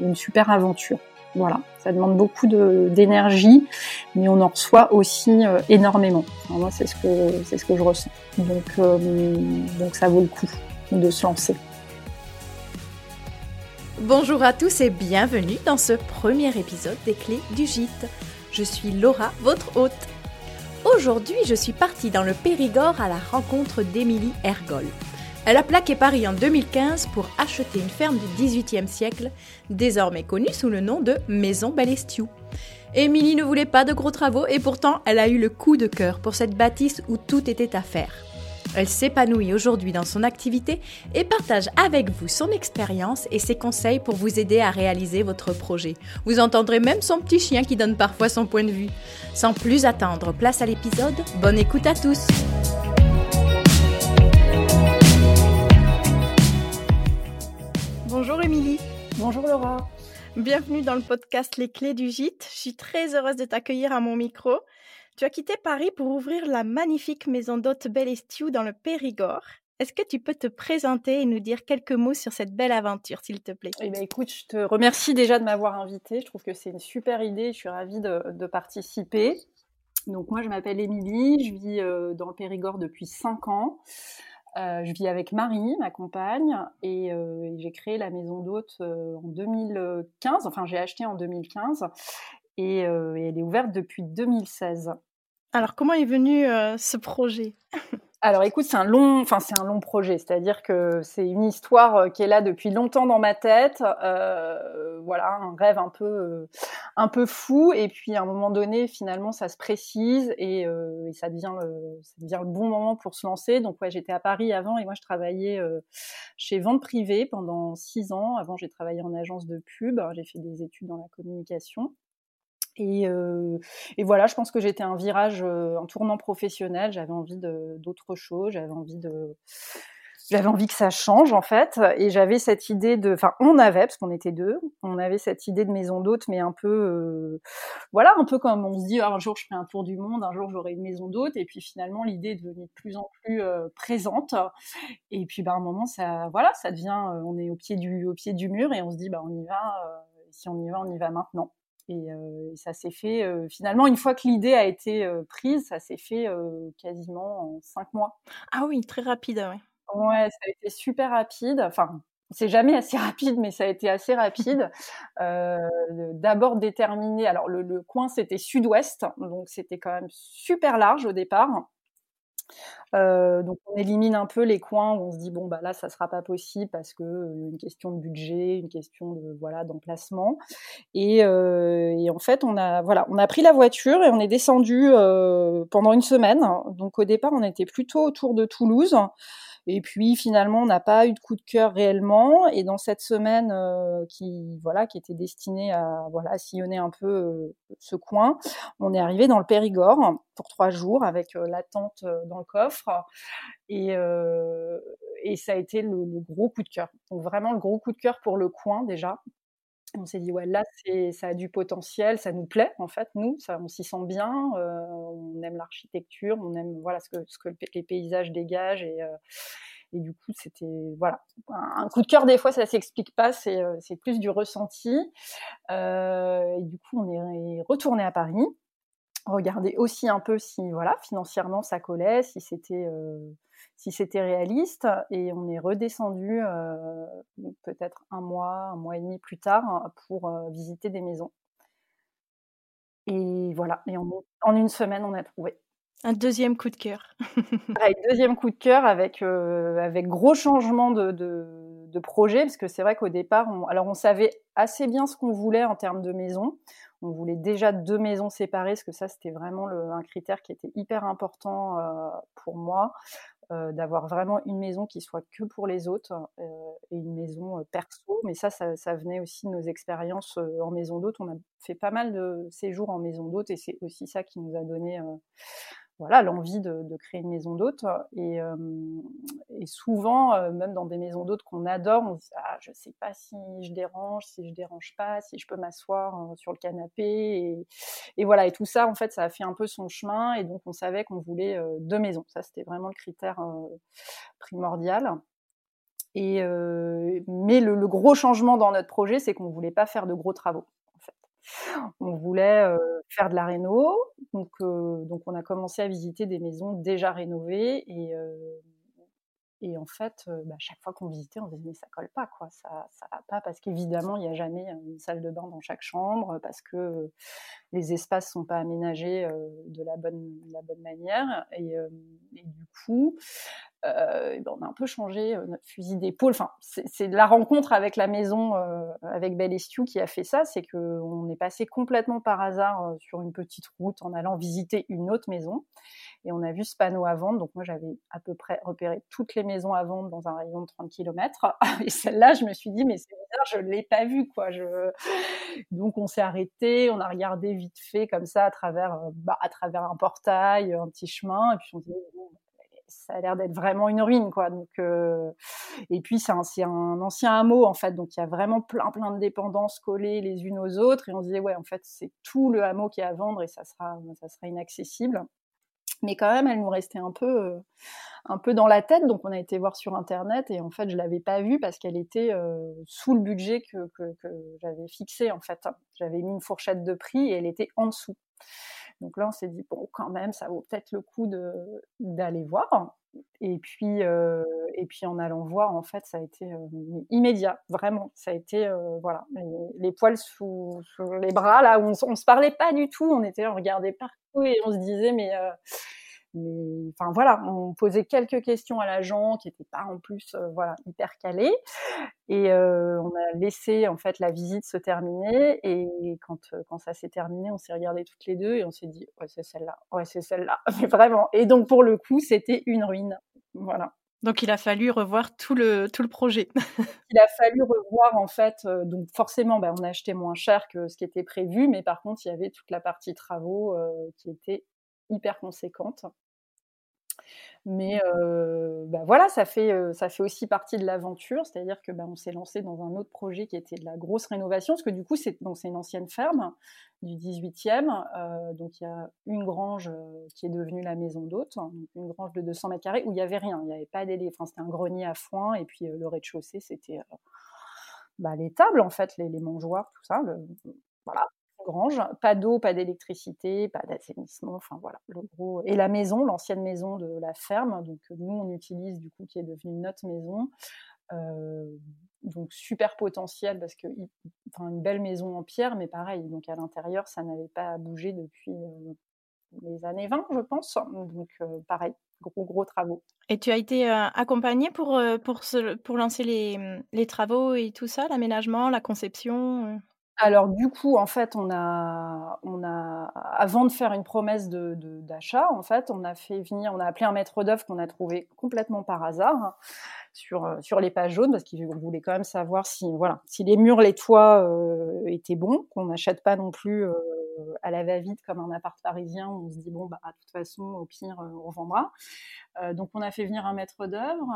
une super aventure. Voilà, ça demande beaucoup d'énergie, mais on en reçoit aussi énormément. moi, c'est ce que c'est ce que je ressens. Donc donc ça vaut le coup de se lancer. Bonjour à tous et bienvenue dans ce premier épisode des Clés du Gîte. Je suis Laura, votre hôte. Aujourd'hui, je suis partie dans le Périgord à la rencontre d'Émilie Ergol. Elle a plaqué Paris en 2015 pour acheter une ferme du XVIIIe siècle, désormais connue sous le nom de Maison Balestiou. Émilie ne voulait pas de gros travaux et pourtant elle a eu le coup de cœur pour cette bâtisse où tout était à faire. Elle s'épanouit aujourd'hui dans son activité et partage avec vous son expérience et ses conseils pour vous aider à réaliser votre projet. Vous entendrez même son petit chien qui donne parfois son point de vue. Sans plus attendre, place à l'épisode. Bonne écoute à tous. Bonjour Émilie. Bonjour Laura. Bienvenue dans le podcast Les clés du gîte. Je suis très heureuse de t'accueillir à mon micro. Tu as quitté Paris pour ouvrir la magnifique maison d'hôte Belle Estiu dans le Périgord. Est-ce que tu peux te présenter et nous dire quelques mots sur cette belle aventure, s'il te plaît? Eh bien, écoute, je te remercie déjà de m'avoir invité. Je trouve que c'est une super idée. Je suis ravie de, participer. Donc, moi, je m'appelle Émilie. Je vis euh, dans le Périgord depuis 5 ans. Euh, je vis avec Marie, ma compagne, et, euh, j'ai créé la maison d'hôte en 2015. Enfin, j'ai acheté en 2015 et, elle est ouverte depuis 2016. Alors, comment est venu euh, ce projet? Alors écoute, c'est un long, enfin c'est un long projet, c'est-à-dire que c'est une histoire euh, qui est là depuis longtemps dans ma tête, euh, voilà, un rêve un peu, un peu fou, et puis à un moment donné, finalement, ça se précise et, ça devient le, ça devient le bon moment pour se lancer. Donc ouais, j'étais à Paris avant et moi je travaillais chez Vente Privée pendant six ans. Avant, j'ai travaillé en agence de pub, j'ai fait des études dans la communication. Et, euh, et, voilà, je pense que j'étais un virage, euh, un tournant professionnel. J'avais envie d'autre chose. J'avais envie de, j'avais envie que ça change en fait. Et j'avais cette idée de, enfin, on avait parce qu'on était deux, on avait cette idée de maison d'hôte, mais un peu, euh, voilà, un peu comme on se dit, ah, un jour je ferai un tour du monde, un jour j'aurai une maison d'hôte. Et puis finalement, l'idée est devenue de plus en plus euh, présente. Et puis, bah, à un moment, ça, voilà, ça devient, euh, on est au pied du, au pied du mur et on se dit, bah, on y va. si on y va, on y va maintenant. Et, ça s'est fait finalement une fois que l'idée a été prise, ça s'est fait quasiment en cinq mois. Ah oui, très rapide, ouais. Ouais, ça a été super rapide. Enfin, c'est jamais assez rapide, mais ça a été assez rapide. D'abord déterminé. Alors le, le coin c'était sud-ouest, donc c'était quand même super large au départ. Donc on élimine un peu les coins où on se dit bon bah là ça sera pas possible parce que une question de budget, une question de voilà d'emplacement. Et, et, en fait on a voilà on a pris la voiture et on est descendu pendant une semaine. Donc au départ on était plutôt autour de Toulouse. Et puis finalement, on n'a pas eu de coup de cœur réellement. Et dans cette semaine euh, qui voilà qui était destinée à voilà sillonner un peu euh, ce coin, on est arrivé dans le Périgord pour trois jours avec euh, la tente dans le coffre. Et, et ça a été le, gros coup de cœur. Donc vraiment le gros coup de cœur pour le coin déjà on s'est dit ouais là ça a du potentiel, ça nous plaît en fait nous, on s'y sent bien, euh, on aime l'architecture, on aime voilà ce que les paysages dégagent et euh, et du coup c'était voilà un, coup de cœur des fois ça s'explique pas, c'est euh, c'est plus du ressenti et du coup on est retourné à Paris, regarder aussi un peu si voilà financièrement ça collait, si c'était si c'était réaliste. Et on est redescendu euh, peut-être un mois, un mois et demi plus tard hein, pour euh, visiter des maisons. Et voilà, et en, une semaine, on a trouvé. Un deuxième coup de cœur. Un deuxième coup de cœur avec, euh, avec gros changement de, de, projet, parce que c'est vrai qu'au départ, on, alors on savait assez bien ce qu'on voulait en termes de maison. On voulait déjà deux maisons séparées, parce que ça, c'était vraiment un critère qui était hyper important pour moi. Euh, d'avoir vraiment une maison qui soit que pour les autres euh, et une maison euh, perso. Mais ça, ça, venait aussi de nos expériences en maison d'hôte. On a fait pas mal de séjours en maison d'hôte et c'est aussi ça qui nous a donné voilà l'envie de, créer une maison d'hôte. Et, et, souvent même dans des maisons d'hôtes qu'on adore on se dit ah, je sais pas si je dérange si je dérange pas si je peux m'asseoir sur le canapé. Et, et, voilà. Et tout ça en fait ça a fait un peu son chemin. Et donc on savait qu'on voulait deux maisons. Ça c'était vraiment le critère primordial. Et, mais le, gros changement dans notre projet, c'est qu'on ne voulait pas faire de gros travaux. On voulait faire de la réno, donc, donc on a commencé à visiter des maisons déjà rénovées et et en fait, bah, chaque fois qu'on visitait, on disait mais ça colle pas, quoi, ça, ça va pas, parce qu'évidemment, il n'y a jamais une salle de bain dans chaque chambre, parce que les espaces sont pas aménagés de la bonne, la bonne manière. Et, du coup, ben, on a un peu changé notre fusil d'épaule. Enfin, c'est la rencontre avec la maison, avec Belle Estiu qui a fait ça, c'est qu'on est passé complètement par hasard sur une petite route en allant visiter une autre maison et on a vu ce panneau à vendre. Donc moi, j'avais à peu près repéré toutes les maisons à vendre dans un rayon de 30 km. Et celle-là, je me suis dit, mais c'est bizarre, je ne l'ai pas vue. Quoi. Donc on s'est arrêté, on a regardé vite fait comme ça à travers, euh, bah, à travers un portail, un petit chemin. Et puis on s'est dit, ça a l'air d'être vraiment une ruine, quoi. Donc, euh... et puis c'est un, un, ancien hameau en fait, donc il y a vraiment plein plein de dépendances collées les unes aux autres, et on se disait ouais, en fait c'est tout le hameau qui est à vendre et ça sera ça sera inaccessible mais quand même, elle nous restait un peu, euh, un peu dans la tête. Donc, on a été voir sur Internet et en fait, je l'avais pas vue parce qu'elle était euh, sous le budget que, que, que j'avais fixé. En fait, j'avais mis une fourchette de prix et elle était en dessous. Donc là, on s'est dit bon, quand même, ça vaut peut-être le coup d'aller voir. Et puis, euh, et puis en allant voir, en fait, ça a été euh, immédiat, vraiment. Ça a été, euh, voilà, les, poils sous, les bras, là, où on, on se parlait pas du tout. On était, on regardait partout et on se disait, mais mais enfin voilà, on posait quelques questions à l'agent qui n'était pas en plus euh, voilà hyper calé et euh, on a laissé en fait la visite se terminer et quand euh, quand ça s'est terminé, on s'est regardé toutes les deux et on s'est dit ouais c'est celle-là, ouais c'est celle-là, mais vraiment. Et donc pour le coup, c'était une ruine, voilà. Donc il a fallu revoir tout le tout le projet. il a fallu revoir en fait. donc forcément, ben, on a acheté moins cher que ce qui était prévu, mais par contre, il y avait toute la partie travaux qui était hyper conséquente. Mais euh, bah voilà, ça fait, euh, ça fait aussi partie de l'aventure, c'est-à-dire que bah, on s'est lancé dans un autre projet qui était de la grosse rénovation, parce que du coup, c'est une ancienne ferme du 18e, euh, donc il y a une grange qui est devenue la maison d'hôte, hein, une grange de 200 mètres carrés où il n'y avait rien, il n'y avait pas d'éléphants, enfin c'était un grenier à foin, et puis le rez-de-chaussée, c'était bah, les tables en fait, les, les mangeoires, tout ça, voilà grange, pas d'eau, pas d'électricité, pas d'assainissement, enfin voilà, le gros. Et la maison, l'ancienne maison de la ferme, donc nous on utilise du coup qui est devenue notre maison. Euh, donc super potentiel parce que enfin une belle maison en pierre mais pareil donc à l'intérieur ça n'avait pas bougé depuis euh, les années 20 je pense. Donc euh, pareil gros gros travaux. Et tu as été accompagnée pour pour pour lancer les, les travaux et tout ça l'aménagement la conception alors du coup, en fait, on a, on a, avant de faire une promesse de, d'achat, en fait, on a fait venir, on a appelé un maître d'œuvre qu'on a trouvé complètement par hasard sur, euh, sur les pages jaunes parce qu'on voulait quand même savoir si, voilà, si les murs, les toits euh, étaient bons, qu'on n'achète pas non plus euh, à la va-vite comme un appart parisien où on se dit bon bah de toute façon au pire on vendra. donc on a fait venir un maître d'œuvre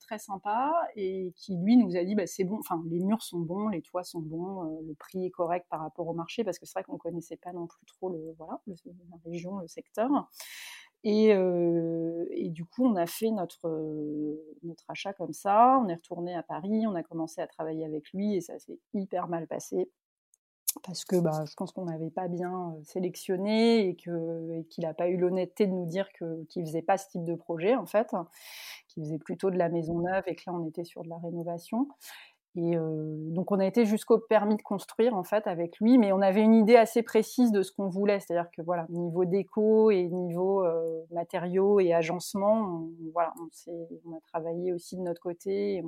très sympa et qui lui nous a dit bah, c'est bon, enfin les murs sont bons, les toits sont bons, le prix est correct par rapport au marché parce que c'est vrai qu'on connaissait pas non plus trop le voilà la région, le secteur. Et, euh, et, du coup, on a fait notre, notre achat comme ça. On est retourné à Paris, on a commencé à travailler avec lui et ça s'est hyper mal passé parce que bah, je pense qu'on n'avait pas bien sélectionné et qu'il n'a pas eu l'honnêteté de nous dire qu'il ne faisait pas ce type de projet en fait, qu'il faisait plutôt de la maison neuve et que là on était sur de la rénovation. Et donc on a été jusqu'au permis de construire en fait avec lui, mais on avait une idée assez précise de ce qu'on voulait, c'est-à-dire que voilà niveau déco et niveau matériaux et agencement, on, voilà, on, a travaillé aussi de notre côté,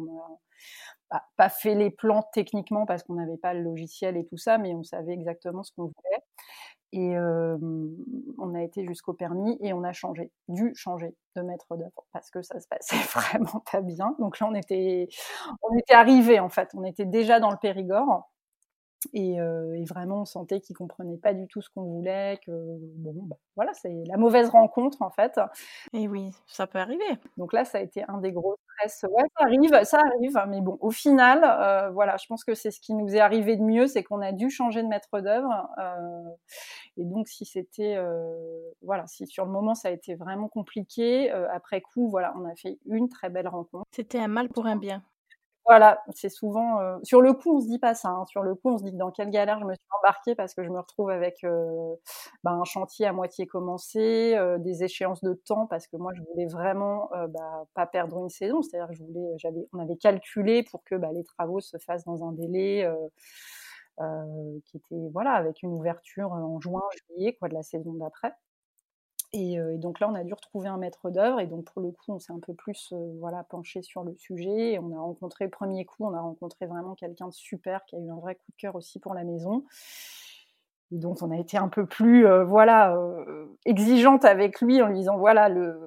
pas, fait les plans techniquement parce qu'on n'avait pas le logiciel et tout ça, mais on savait exactement ce qu'on voulait. Et on a été jusqu'au permis et on a changé, dû changer de maître d'œuvre parce que ça se passait vraiment pas bien. Donc là, on était, on était arrivé en fait, on était déjà dans le Périgord. Et, vraiment, on sentait qu'ils comprenaient pas du tout ce qu'on voulait, que bon, bah, voilà, c'est la mauvaise rencontre en fait. Et oui, ça peut arriver. Donc là, ça a été un des gros stress. Ouais, ça arrive, ça arrive, mais bon, au final, voilà, je pense que c'est ce qui nous est arrivé de mieux, c'est qu'on a dû changer de maître d'œuvre. et donc, si c'était, voilà, si sur le moment ça a été vraiment compliqué, après coup, voilà, on a fait une très belle rencontre. C'était un mal pour un bien. Voilà, c'est souvent euh, sur le coup on se dit pas ça. Hein. Sur le coup on se dit dans quelle galère je me suis embarquée parce que je me retrouve avec euh, bah, un chantier à moitié commencé, euh, des échéances de temps parce que moi je voulais vraiment bah, pas perdre une saison. C'est-à-dire que je voulais, j'avais, on avait calculé pour que bah, les travaux se fassent dans un délai qui était voilà avec une ouverture en juin, juillet quoi de la saison d'après. Euh, et, donc là, on a dû retrouver un maître d'œuvre. Et donc pour le coup, on s'est un peu plus euh, voilà, penché sur le sujet. Et on a rencontré, premier coup, on a rencontré vraiment quelqu'un de super qui a eu un vrai coup de cœur aussi pour la maison. Et donc on a été un peu plus euh, voilà, exigeante avec lui en lui disant voilà, le,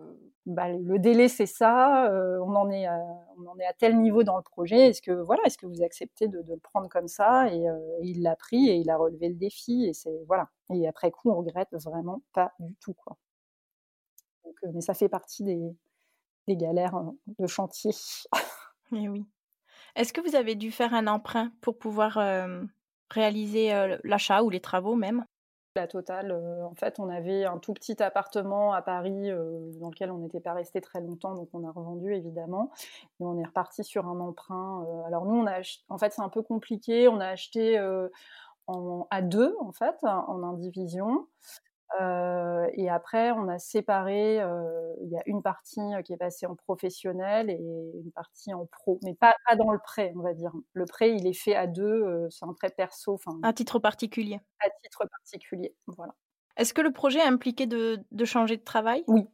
bah, délai c'est ça, on, en est à, on en est à tel niveau dans le projet. Est-ce que, voilà, est-ce que vous acceptez de, le prendre comme ça? Et, et, il l'a pris et il a relevé le défi. Et, c'est, voilà. et après coup, on regrette vraiment pas du tout. Quoi mais ça fait partie des, galères hein, de chantier. Eh oui. Est-ce que vous avez dû faire un emprunt pour pouvoir réaliser l'achat ou les travaux même? La totale. en fait, on avait un tout petit appartement à Paris dans lequel on n'était pas resté très longtemps, donc on a revendu évidemment. Et on est reparti sur un emprunt. alors nous, on a en fait, c'est un peu compliqué. On a acheté à deux, en fait, en indivision. Euh, et après, on a séparé. Euh, il y a une partie euh, qui est passée en professionnel et une partie en pro, mais pas, pas dans le prêt, on va dire. Le prêt, il est fait à deux. c'est un prêt perso. À titre particulier. À titre particulier, voilà. Est-ce que le projet a impliqué de, de changer de travail? Oui,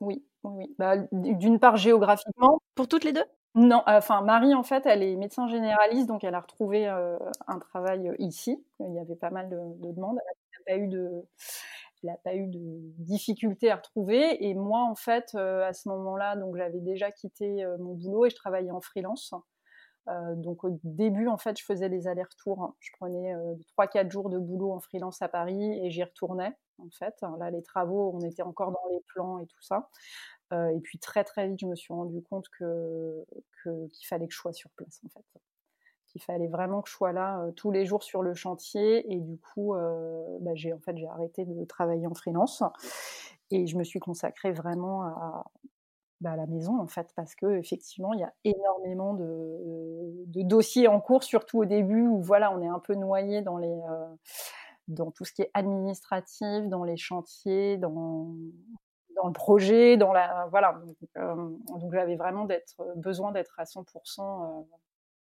oui, oui. Bah, D'une part géographiquement. Pour toutes les deux? Non, enfin Marie en fait, elle est médecin généraliste, donc elle a retrouvé un travail ici. Il y avait pas mal de, de demandes. Elle n'a pas eu de, il n'a pas eu de difficulté à retrouver. Et moi, en fait, euh, à ce moment-là, donc j'avais déjà quitté euh, mon boulot et je travaillais en freelance. Euh, donc au début, en fait, je faisais les allers-retours. Je prenais trois, 4 jours de boulot en freelance à Paris et j'y retournais. En fait, là, les travaux, on était encore dans les plans et tout ça. et puis très très vite, je me suis rendu compte que qu'il fallait que je sois sur place, en fait qu'il fallait vraiment que je sois là euh, tous les jours sur le chantier. Et du coup, euh, bah, j'ai en fait j'ai arrêté de travailler en freelance et je me suis consacrée vraiment à, bah, la maison en fait parce que effectivement il y a énormément de, dossiers en cours, surtout au début où voilà on est un peu noyé dans les euh, dans tout ce qui est administratif, dans les chantiers, dans dans le projet, dans la voilà. Donc, j'avais vraiment d'être besoin d'être à 100%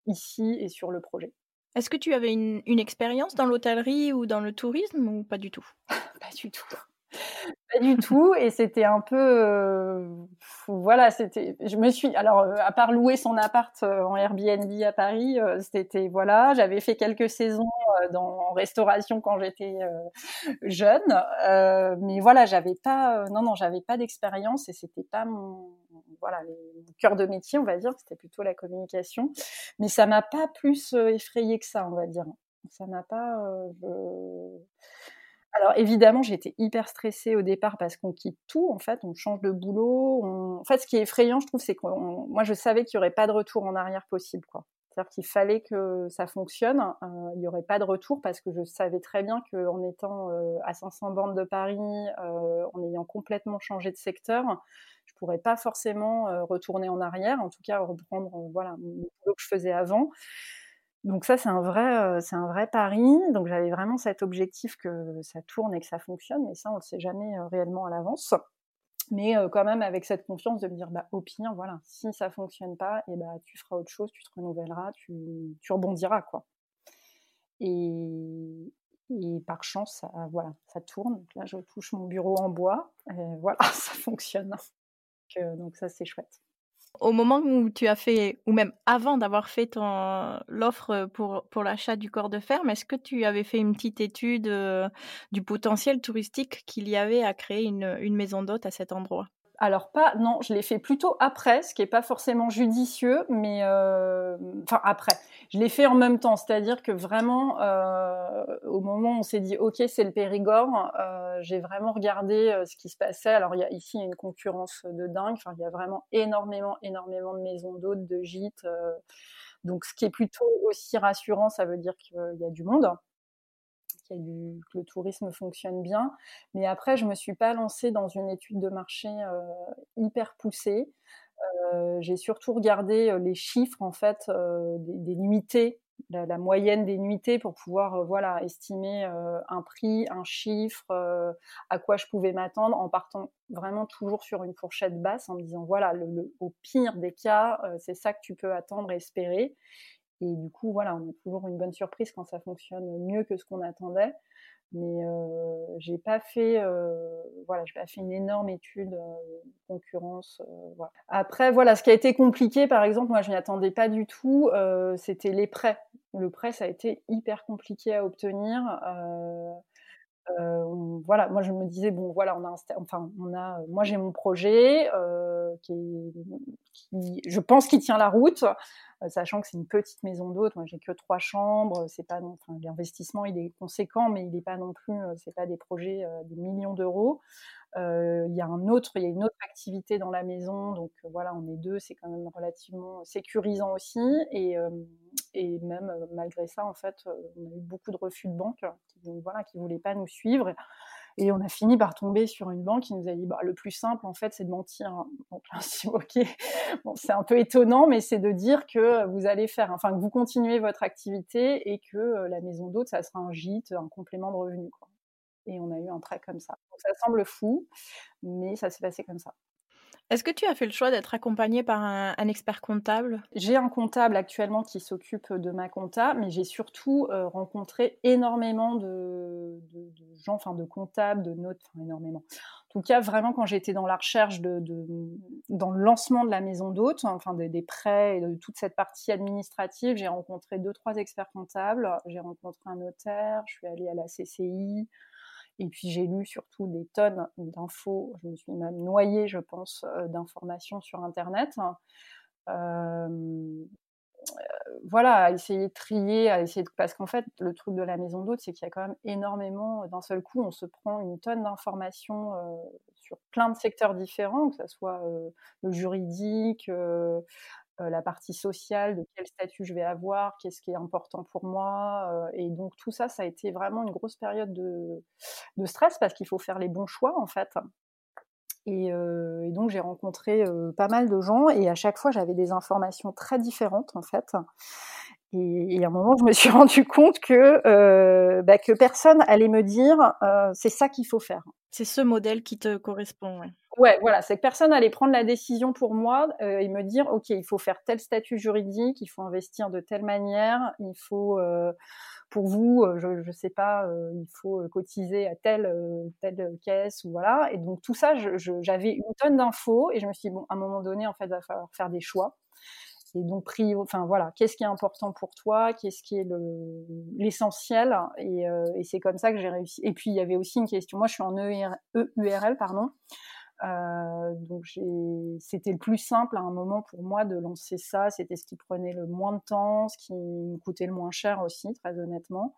ici et sur le projet. Est-ce que tu avais une, une expérience dans l'hôtellerie ou dans le tourisme ou pas du tout? Pas du tout. Pas du tout. Et c'était un peu, euh, voilà, c'était. Je me suis, alors euh, à part louer son appart euh, en Airbnb à Paris, c'était voilà, j'avais fait quelques saisons dans en restauration quand j'étais jeune, mais voilà, j'avais pas, non non, j'avais pas d'expérience et c'était pas mon, voilà, mon cœur de métier, on va dire. C'était plutôt la communication, mais ça m'a pas plus effrayé que ça, on va dire. Ça m'a pas. Alors évidemment, j'étais hyper stressée au départ parce qu'on quitte tout, en fait, on change de boulot. En fait, ce qui est effrayant, je trouve, c'est que moi, je savais qu'il n'y aurait pas de retour en arrière possible, quoi. C'est-à-dire qu'il fallait que ça fonctionne. Euh, il n'y aurait pas de retour parce que je savais très bien qu'en étant euh, à 500 bornes de Paris, euh, en ayant complètement changé de secteur, je pourrais pas forcément retourner en arrière, en tout cas reprendre voilà le boulot que je faisais avant. Donc ça, c'est un vrai, euh, c'est un vrai pari. Donc j'avais vraiment cet objectif que ça tourne et que ça fonctionne, mais ça, on le sait jamais euh, réellement à l'avance. Mais euh, quand même avec cette confiance de me dire, bah, au pire, voilà, si ça fonctionne pas, et eh bah, tu feras autre chose, tu te renouvelleras, tu, rebondiras, quoi. Et, par chance, ça, voilà, ça tourne. Là, je touche mon bureau en bois, voilà, ça fonctionne. Donc ça, c'est chouette au moment où tu as fait, ou même avant d'avoir fait l'offre pour, pour l'achat du corps de ferme, est-ce que tu avais fait une petite étude euh, du potentiel touristique qu'il y avait à créer une, une maison d'hôte à cet endroit? Alors pas, non, je l'ai fait plutôt après, ce qui n'est pas forcément judicieux, mais euh, enfin après, je l'ai fait en même temps, c'est-à-dire que vraiment, euh, au moment où on s'est dit ok c'est le Périgord, euh, j'ai vraiment regardé ce qui se passait. Alors il y a ici une concurrence de dingue, il y a vraiment énormément, énormément de maisons d'hôtes, de gîtes, donc ce qui est plutôt aussi rassurant, ça veut dire qu'il y a du monde que le tourisme fonctionne bien. Mais après, je me suis pas lancée dans une étude de marché euh, hyper poussée. j'ai surtout regardé les chiffres en fait des, des, nuitées la, moyenne des nuitées pour pouvoir euh, voilà estimer euh, un prix, un chiffre, euh, à quoi je pouvais m'attendre en partant vraiment toujours sur une fourchette basse en me disant voilà le, au pire des cas c'est ça que tu peux attendre et espérer et du coup voilà on a toujours une bonne surprise quand ça fonctionne mieux que ce qu'on attendait mais euh, j'ai pas fait euh, voilà j'ai pas fait une énorme étude euh, concurrence voilà. après voilà ce qui a été compliqué par exemple moi je m'y attendais pas du tout c'était les prêts le prêt ça a été hyper compliqué à obtenir voilà, moi je me disais bon voilà, on a, enfin on a, moi j'ai mon projet qui, qui, je pense qu'il tient la route. Euh, sachant que c'est une petite maison d'hôte. Moi, j'ai que trois chambres. C'est pas, enfin, l'investissement il est conséquent, mais il n'est pas non plus, euh, c'est pas des projets euh, des millions d'euros. Il y a un autre, il y a une autre activité dans la maison, donc voilà, on est deux, c'est quand même relativement sécurisant aussi. Et, même malgré ça, en fait, on a eu beaucoup de refus de banque qui, voilà, qui voulaient pas nous suivre. Et on a fini par tomber sur une banque qui nous a dit bah, le plus simple, en fait, c'est de mentir. Hein. Donc bon, c'est un peu étonnant, mais c'est de dire que vous allez faire, enfin, que vous continuez votre activité et que euh, la maison d'hôte, ça sera un gîte, un complément de revenu. Quoi. Et on a eu un trait comme ça. Donc ça semble fou, mais ça s'est passé comme ça. Est-ce que tu as fait le choix d'être accompagné par un, expert comptable? J'ai un comptable actuellement qui s'occupe de ma compta, mais j'ai surtout euh, rencontré énormément de, gens, enfin de comptables, de notes, enfin énormément. En tout cas, vraiment, quand j'étais dans la recherche, de, dans le lancement de la maison d'hôte, enfin des, des, prêts et de toute cette partie administrative, j'ai rencontré deux, trois experts comptables. J'ai rencontré un notaire, je suis allée à la CCI, et puis j'ai lu surtout des tonnes d'infos. Je me suis même noyée, je pense, euh, d'informations sur Internet. Euh, voilà, à essayer de trier, à essayer de... parce qu'en fait, le truc de la maison d'hôte, c'est qu'il y a quand même énormément, d'un seul coup, on se prend une tonne d'informations euh, sur plein de secteurs différents, que ce soit le juridique, euh, la partie sociale, de quel statut je vais avoir, qu'est-ce qui est important pour moi. Euh, et donc tout ça, ça a été vraiment une grosse période de, stress parce qu'il faut faire les bons choix en fait. Et, euh, donc j'ai rencontré pas mal de gens et à chaque fois j'avais des informations très différentes en fait. Et, à un moment, je me suis rendu compte que, bah, que personne allait me dire c'est ça qu'il faut faire. C'est ce modèle qui te correspond. Ouais. Ouais, voilà, c'est personne allait prendre la décision pour moi euh, et me dire, ok, il faut faire tel statut juridique, il faut investir de telle manière, il faut, euh, pour vous, euh, je ne sais pas, il faut cotiser à telle telle caisse ou voilà. Et donc tout ça, j'avais une tonne d'infos et je me suis dit, bon, à un moment donné, en fait, il va falloir faire des choix. Et donc, pris, enfin voilà, qu'est-ce qui est important pour toi, qu'est-ce qui est l'essentiel, et, et c'est comme ça que j'ai réussi. Et puis il y avait aussi une question. Moi, je suis en EURL, pardon. Euh, donc c'était le plus simple à un moment pour moi de lancer ça. C'était ce qui prenait le moins de temps, ce qui me coûtait le moins cher aussi, très honnêtement,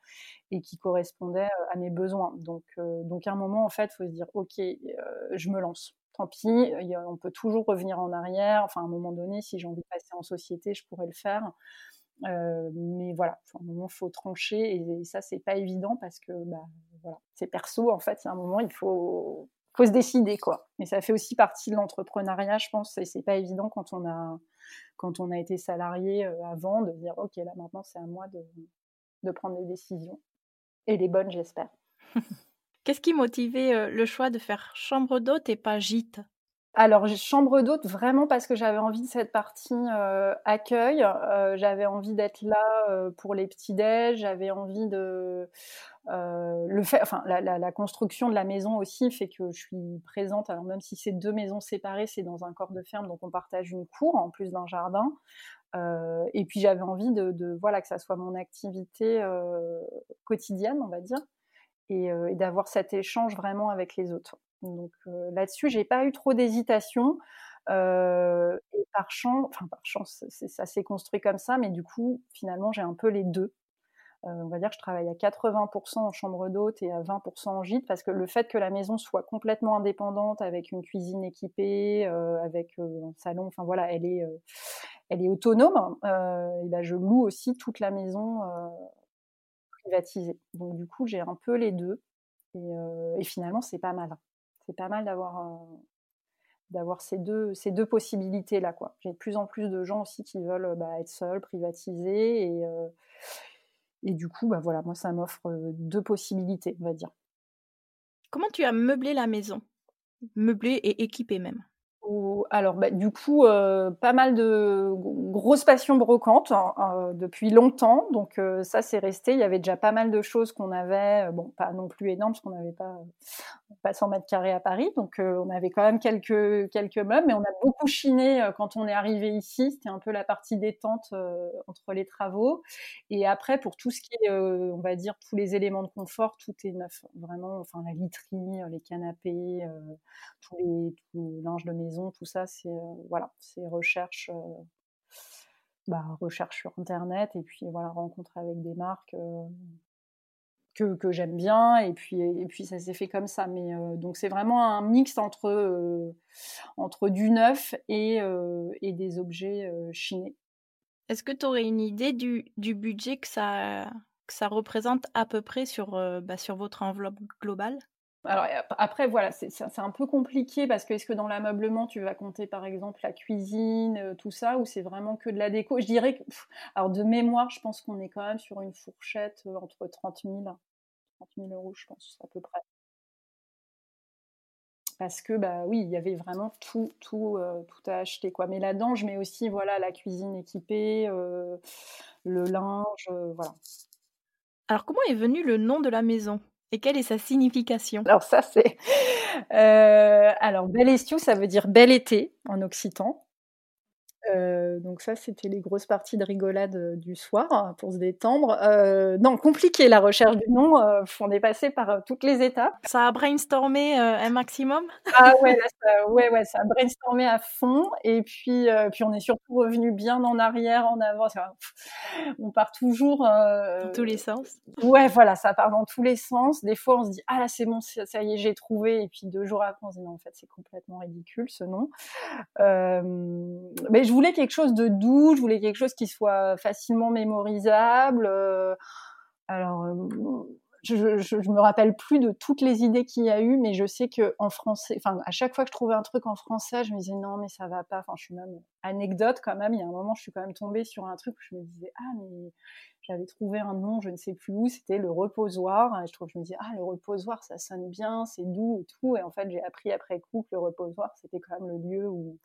et qui correspondait euh, à mes besoins. Donc, euh, donc à un moment, en fait, il faut se dire, ok, je me lance. Tant pis, on peut toujours revenir en arrière. Enfin, à un moment donné, si j'ai envie de passer en société, je pourrais le faire. mais voilà, à un moment, il faut trancher et, ça, c'est pas évident parce que bah, c'est perso. En fait, il y a un moment, il faut faut se décider quoi. Mais ça fait aussi partie de l'entrepreneuriat, je pense. Et c'est pas évident quand on a été salarié euh, avant de dire ok là maintenant c'est à moi de, de prendre des décisions et les bonnes j'espère. Qu'est-ce qui motivait euh, le choix de faire chambre d'hôte et pas gîte? Alors, chambre d'hôte, vraiment parce que j'avais envie de cette partie euh, accueil. Euh, j'avais envie d'être là euh, pour les petits-déj. J'avais envie de. le fait, enfin, la, construction de la maison aussi fait que je suis présente. Alors, même si c'est deux maisons séparées, c'est dans un corps de ferme, donc on partage une cour en plus d'un jardin. et puis, j'avais envie de, de, voilà, que ça soit mon activité quotidienne, on va dire, et d'avoir cet échange vraiment avec les autres. Donc euh, là-dessus, j'ai pas eu trop d'hésitation. Euh, et par chance, enfin par chance, ça s'est construit comme ça, mais du coup, finalement, j'ai un peu les deux. Euh, on va dire que je travaille à 80% en chambre d'hôte et à 20% en gîte parce que le fait que la maison soit complètement indépendante avec une cuisine équipée, avec un salon, enfin voilà, elle est, elle est autonome. et ben je loue aussi toute la maison privatisée. Donc du coup, j'ai un peu les deux et, et finalement, c'est pas mal c'est pas mal d'avoir d'avoir ces deux, possibilités-là. Quoi. J'ai de plus en plus de gens aussi qui veulent bah, être seuls, privatisés. Et, et du coup, bah, voilà, moi, ça m'offre deux possibilités, on va dire. Comment tu as meublé la maison? Meublé et équipé même alors, bah, du coup, euh, pas mal de grosses passions brocantes hein, euh, depuis longtemps. Donc, euh, ça, c'est resté. Il y avait déjà pas mal de choses qu'on avait. bon, pas non plus énormes, parce qu'on n'avait pas, pas 100 mètres carrés à Paris. Donc, on avait quand même quelques, quelques meubles. Mais on a beaucoup chiné quand on est arrivé ici. C'était un peu la partie détente entre les travaux. Et après, pour tout ce qui est, on va dire, tous les éléments de confort, tout est neuf. Vraiment, enfin, la literie, les canapés, tous les, tout linge de maison tout ça, c'est euh, voilà, c'est recherche, euh, bah, recherche sur internet et puis voilà, rencontre avec des marques euh, que, que j'aime bien et puis et puis ça s'est fait comme ça. Mais donc c'est vraiment un mix entre entre du neuf et, et des objets chinés. Est-ce que tu aurais une idée du, du budget que ça, que ça représente à peu près sur, bah, sur votre enveloppe globale? Alors après, voilà, c'est un peu compliqué parce que est-ce que dans l'ameublement, tu vas compter par exemple la cuisine, euh, tout ça, ou c'est vraiment que de la déco? Je dirais que, alors de mémoire, je pense qu'on est quand même sur une fourchette euh, entre 30 000, 30 000 euros, je pense, à peu près. Parce que, bah oui, il y avait vraiment tout, tout, euh, tout à acheter, quoi. Mais là-dedans, je mets aussi, voilà, la cuisine équipée, le linge, voilà. Alors, comment est venu le nom de la maison? Et quelle est sa signification? Alors ça c'est euh, alors bel estiu ça veut dire bel été en occitan. Euh, donc ça, c'était les grosses parties de rigolade euh, du soir hein, pour se détendre. Euh, non, compliqué la recherche du nom. on est passé par toutes les étapes. Ça a brainstormé un maximum? Ah ouais, ça, ouais, ouais, ça a brainstormé à fond. Et puis, puis on est surtout revenu bien en arrière, en avant. On part toujours dans tous les sens. Ouais, voilà, ça part dans tous les sens. Des fois, on se dit ah là c'est bon, ça y est, j'ai trouvé. Et puis deux jours après, on se dit non, en fait, c'est complètement ridicule ce nom. mais je je quelque chose de doux, je voulais quelque chose qui soit facilement mémorisable. Euh, alors, euh, je, je, me rappelle plus de toutes les idées qu'il y a eu, mais je sais que en français, enfin, à chaque fois que je trouvais un truc en français, je me disais non, mais ça va pas. Enfin, je suis même anecdote quand même. Il y a un moment, je suis quand même tombée sur un truc où je me disais ah mais j'avais trouvé un nom, je ne sais plus où, c'était le reposoir. Je trouve, je me disais, ah, le reposoir, ça sonne bien, c'est doux et tout. Et en fait, j'ai appris après coup que le reposoir, c'était quand même le lieu où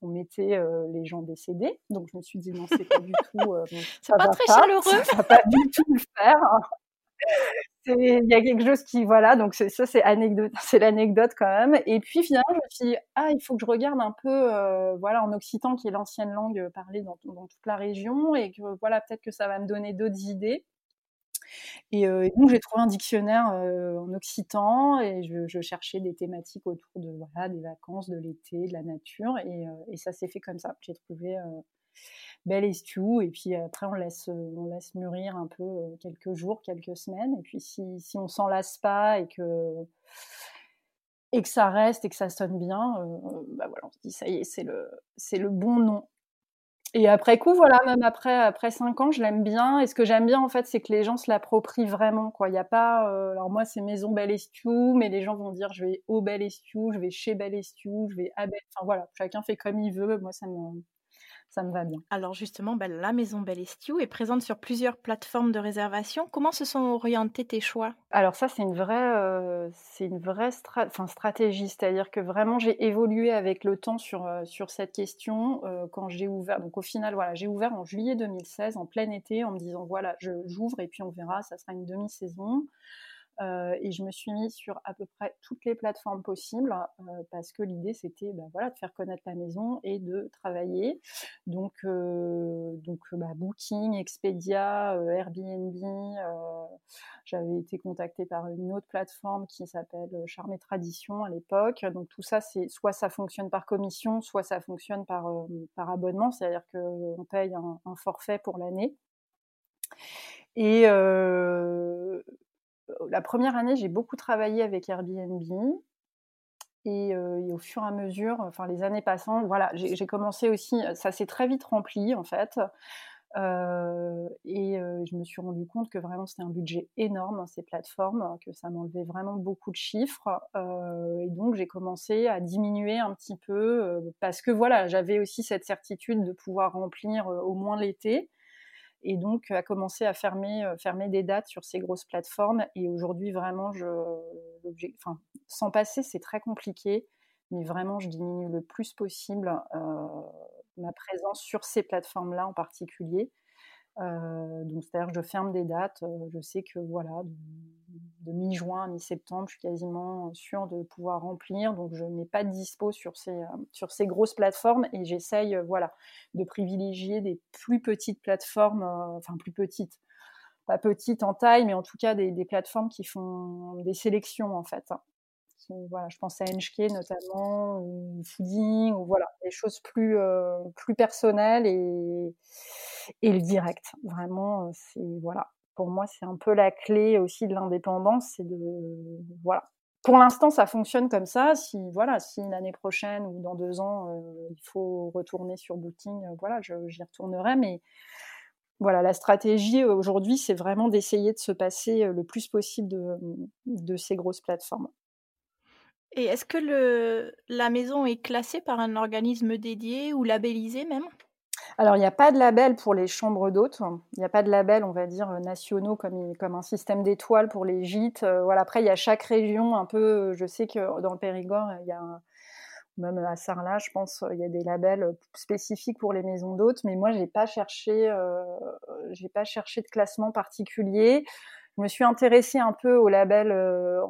on mettait euh, les gens décédés. Donc, je me suis dit, non, c'est pas du tout. Euh, ça pas très chaleureux. Ça va pas du tout le faire il y a quelque chose qui voilà donc ça c'est anecdote c'est l'anecdote quand même. Et puis finalement je me suis dit ah il faut que je regarde un peu euh, voilà en occitan qui est l'ancienne langue parlée dans, toute la région et que voilà peut-être que ça va me donner d'autres idées. Et, euh, donc j'ai trouvé un dictionnaire euh, en occitan et je, cherchais des thématiques autour de voilà des vacances de l'été de la nature et, et ça s'est fait comme ça. J'ai trouvé belle estiu. Et puis après, on laisse, euh, on laisse mûrir un peu euh, quelques jours, quelques semaines. Et puis si, si on s'en lasse pas et que, et que ça reste et que ça sonne bien, euh, bah voilà, on se dit ça y est, c'est le, le bon nom. Et après coup, voilà, même après, après cinq ans, je l'aime bien. Et ce que j'aime bien, en fait, c'est que les gens se l'approprient vraiment, quoi. Il a pas, alors moi, c'est Maison Belle Estiu, mais les gens vont dire, je vais au Belle Estiu, je vais chez Belle Estiu, je vais à Belle. Enfin voilà, chacun fait comme il veut. Moi, ça me, ça me va bien. Alors justement, ben, la Maison Belle Estiu est présente sur plusieurs plateformes de réservation. Comment se sont orientés tes choix? Alors ça, c'est une vraie, euh, c'est une vraie stratégie, c'est-à-dire que vraiment j'ai évolué avec le temps sur, euh, sur cette question euh, quand j'ai ouvert. Donc au final, voilà, j'ai ouvert en juillet 2016, en plein été, en me disant voilà, j'ouvre et puis on verra, ça sera une demi-saison. Euh, et je me suis mise sur à peu près toutes les plateformes possibles euh, parce que l'idée c'était bah, voilà, de faire connaître la maison et de travailler. Donc, euh, donc bah, Booking, Expedia, Airbnb. J'avais été contactée par une autre plateforme qui s'appelle Charme et Tradition à l'époque. Donc tout ça, c'est soit ça fonctionne par commission, soit ça fonctionne par, par abonnement, c'est-à-dire qu'on paye un, forfait pour l'année. Et, la première année, j'ai beaucoup travaillé avec Airbnb. Et, au fur et à mesure, enfin les années passant, voilà, j'ai commencé aussi, ça s'est très vite rempli en fait. Euh, et je me suis rendu compte que vraiment c'était un budget énorme, ces plateformes, que ça m'enlevait vraiment beaucoup de chiffres. et donc j'ai commencé à diminuer un petit peu parce que voilà, j'avais aussi cette certitude de pouvoir remplir au moins l'été. Et donc à commencer à fermer, fermer des dates sur ces grosses plateformes. Et aujourd'hui vraiment, je, enfin, sans passer, c'est très compliqué mais vraiment, je diminue le plus possible ma présence sur ces plateformes-là en particulier. Donc, c'est-à-dire je ferme des dates. je sais que voilà, de, mi-juin à mi-septembre, je suis quasiment sûre de pouvoir remplir. Donc, je n'ai pas de dispo sur ces, sur ces grosses plateformes et j'essaye voilà, de privilégier des plus petites plateformes, enfin plus petites, pas petites en taille, mais en tout cas des, plateformes qui font des sélections en fait voilà, je pense à NHK notamment, ou Fooding, ou voilà, des choses plus, euh, plus personnelles et, et le direct. Vraiment, euh, c'est voilà. Pour moi, c'est un peu la clé aussi de l'indépendance, c'est de voilà. Pour l'instant, ça fonctionne comme ça. Si voilà, si l'année prochaine ou dans deux ans, euh, il faut retourner sur Booking, voilà, j'y retournerai. Mais voilà, la stratégie aujourd'hui, c'est vraiment d'essayer de se passer le plus possible de, de ces grosses plateformes. Et est-ce que le la maison est classée par un organisme dédié ou labellisée même? Alors, il n'y a pas de label pour les chambres d'hôtes. Il n'y a pas de label, on va dire, nationaux comme, un système d'étoiles pour les gîtes. Euh, voilà. Après, il y a chaque région un peu. Je sais que dans le Périgord, il y a même à Sarlat, je pense, il y a des labels spécifiques pour les maisons d'hôtes. Mais moi, j'ai pas cherché, euh, pas cherché de classement particulier je me suis intéressée un peu aux labels euh,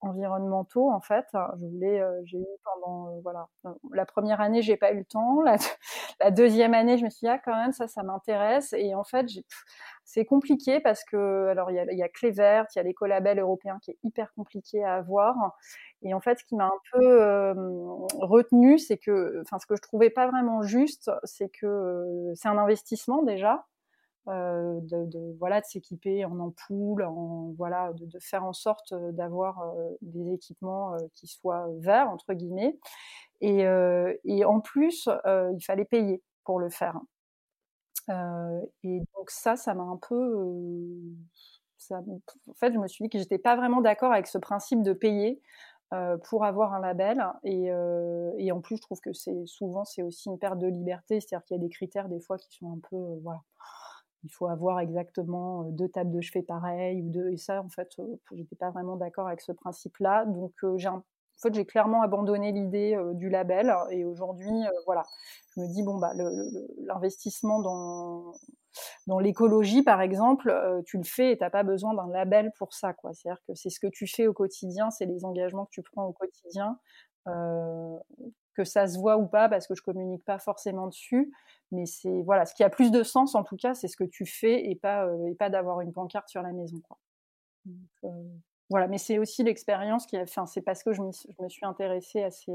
environnementaux en fait. Je voulais, euh, j'ai eu pendant euh, voilà la première année j'ai pas eu le temps. La, deuxième année je me suis dit ah quand même ça ça m'intéresse et en fait c'est compliqué parce que alors il y a, y Clé Verte, il y a l'écolabel européen qui est hyper compliqué à avoir et en fait ce qui m'a un peu retenu c'est que enfin ce que je trouvais pas vraiment juste c'est que c'est un investissement déjà euh, de, voilà de s'équiper en ampoule, en voilà de, faire en sorte euh, d'avoir euh, des équipements qui soient verts entre guillemets. Et, et en plus, il fallait payer pour le faire. et donc ça, ça m'a un peu ça, en fait, je me suis dit que j'étais pas vraiment d'accord avec ce principe de payer pour avoir un label. Et, et, en plus, je trouve que c'est souvent c'est aussi une perte de liberté, c'est-à-dire qu'il y a des critères des fois qui sont un peu voilà il faut avoir exactement deux tables de chevet pareilles ou deux et ça en fait j'étais pas vraiment d'accord avec ce principe là donc j'ai en fait j'ai clairement abandonné l'idée du label et aujourd'hui voilà. Je me dis bon bah l'investissement dans dans l'écologie par exemple tu le fais et t'as pas besoin d'un label pour ça quoi. C'est à dire que c'est ce que tu fais au quotidien c'est les engagements que tu prends au quotidien euh, que ça se voit ou pas parce que je communique pas forcément dessus mais c'est voilà ce qui a plus de sens en tout cas c'est ce que tu fais et pas euh, et pas d'avoir une pancarte sur la maison. Euh, voilà mais c'est aussi l'expérience qui a enfin c'est parce que je me, suis intéressée à ces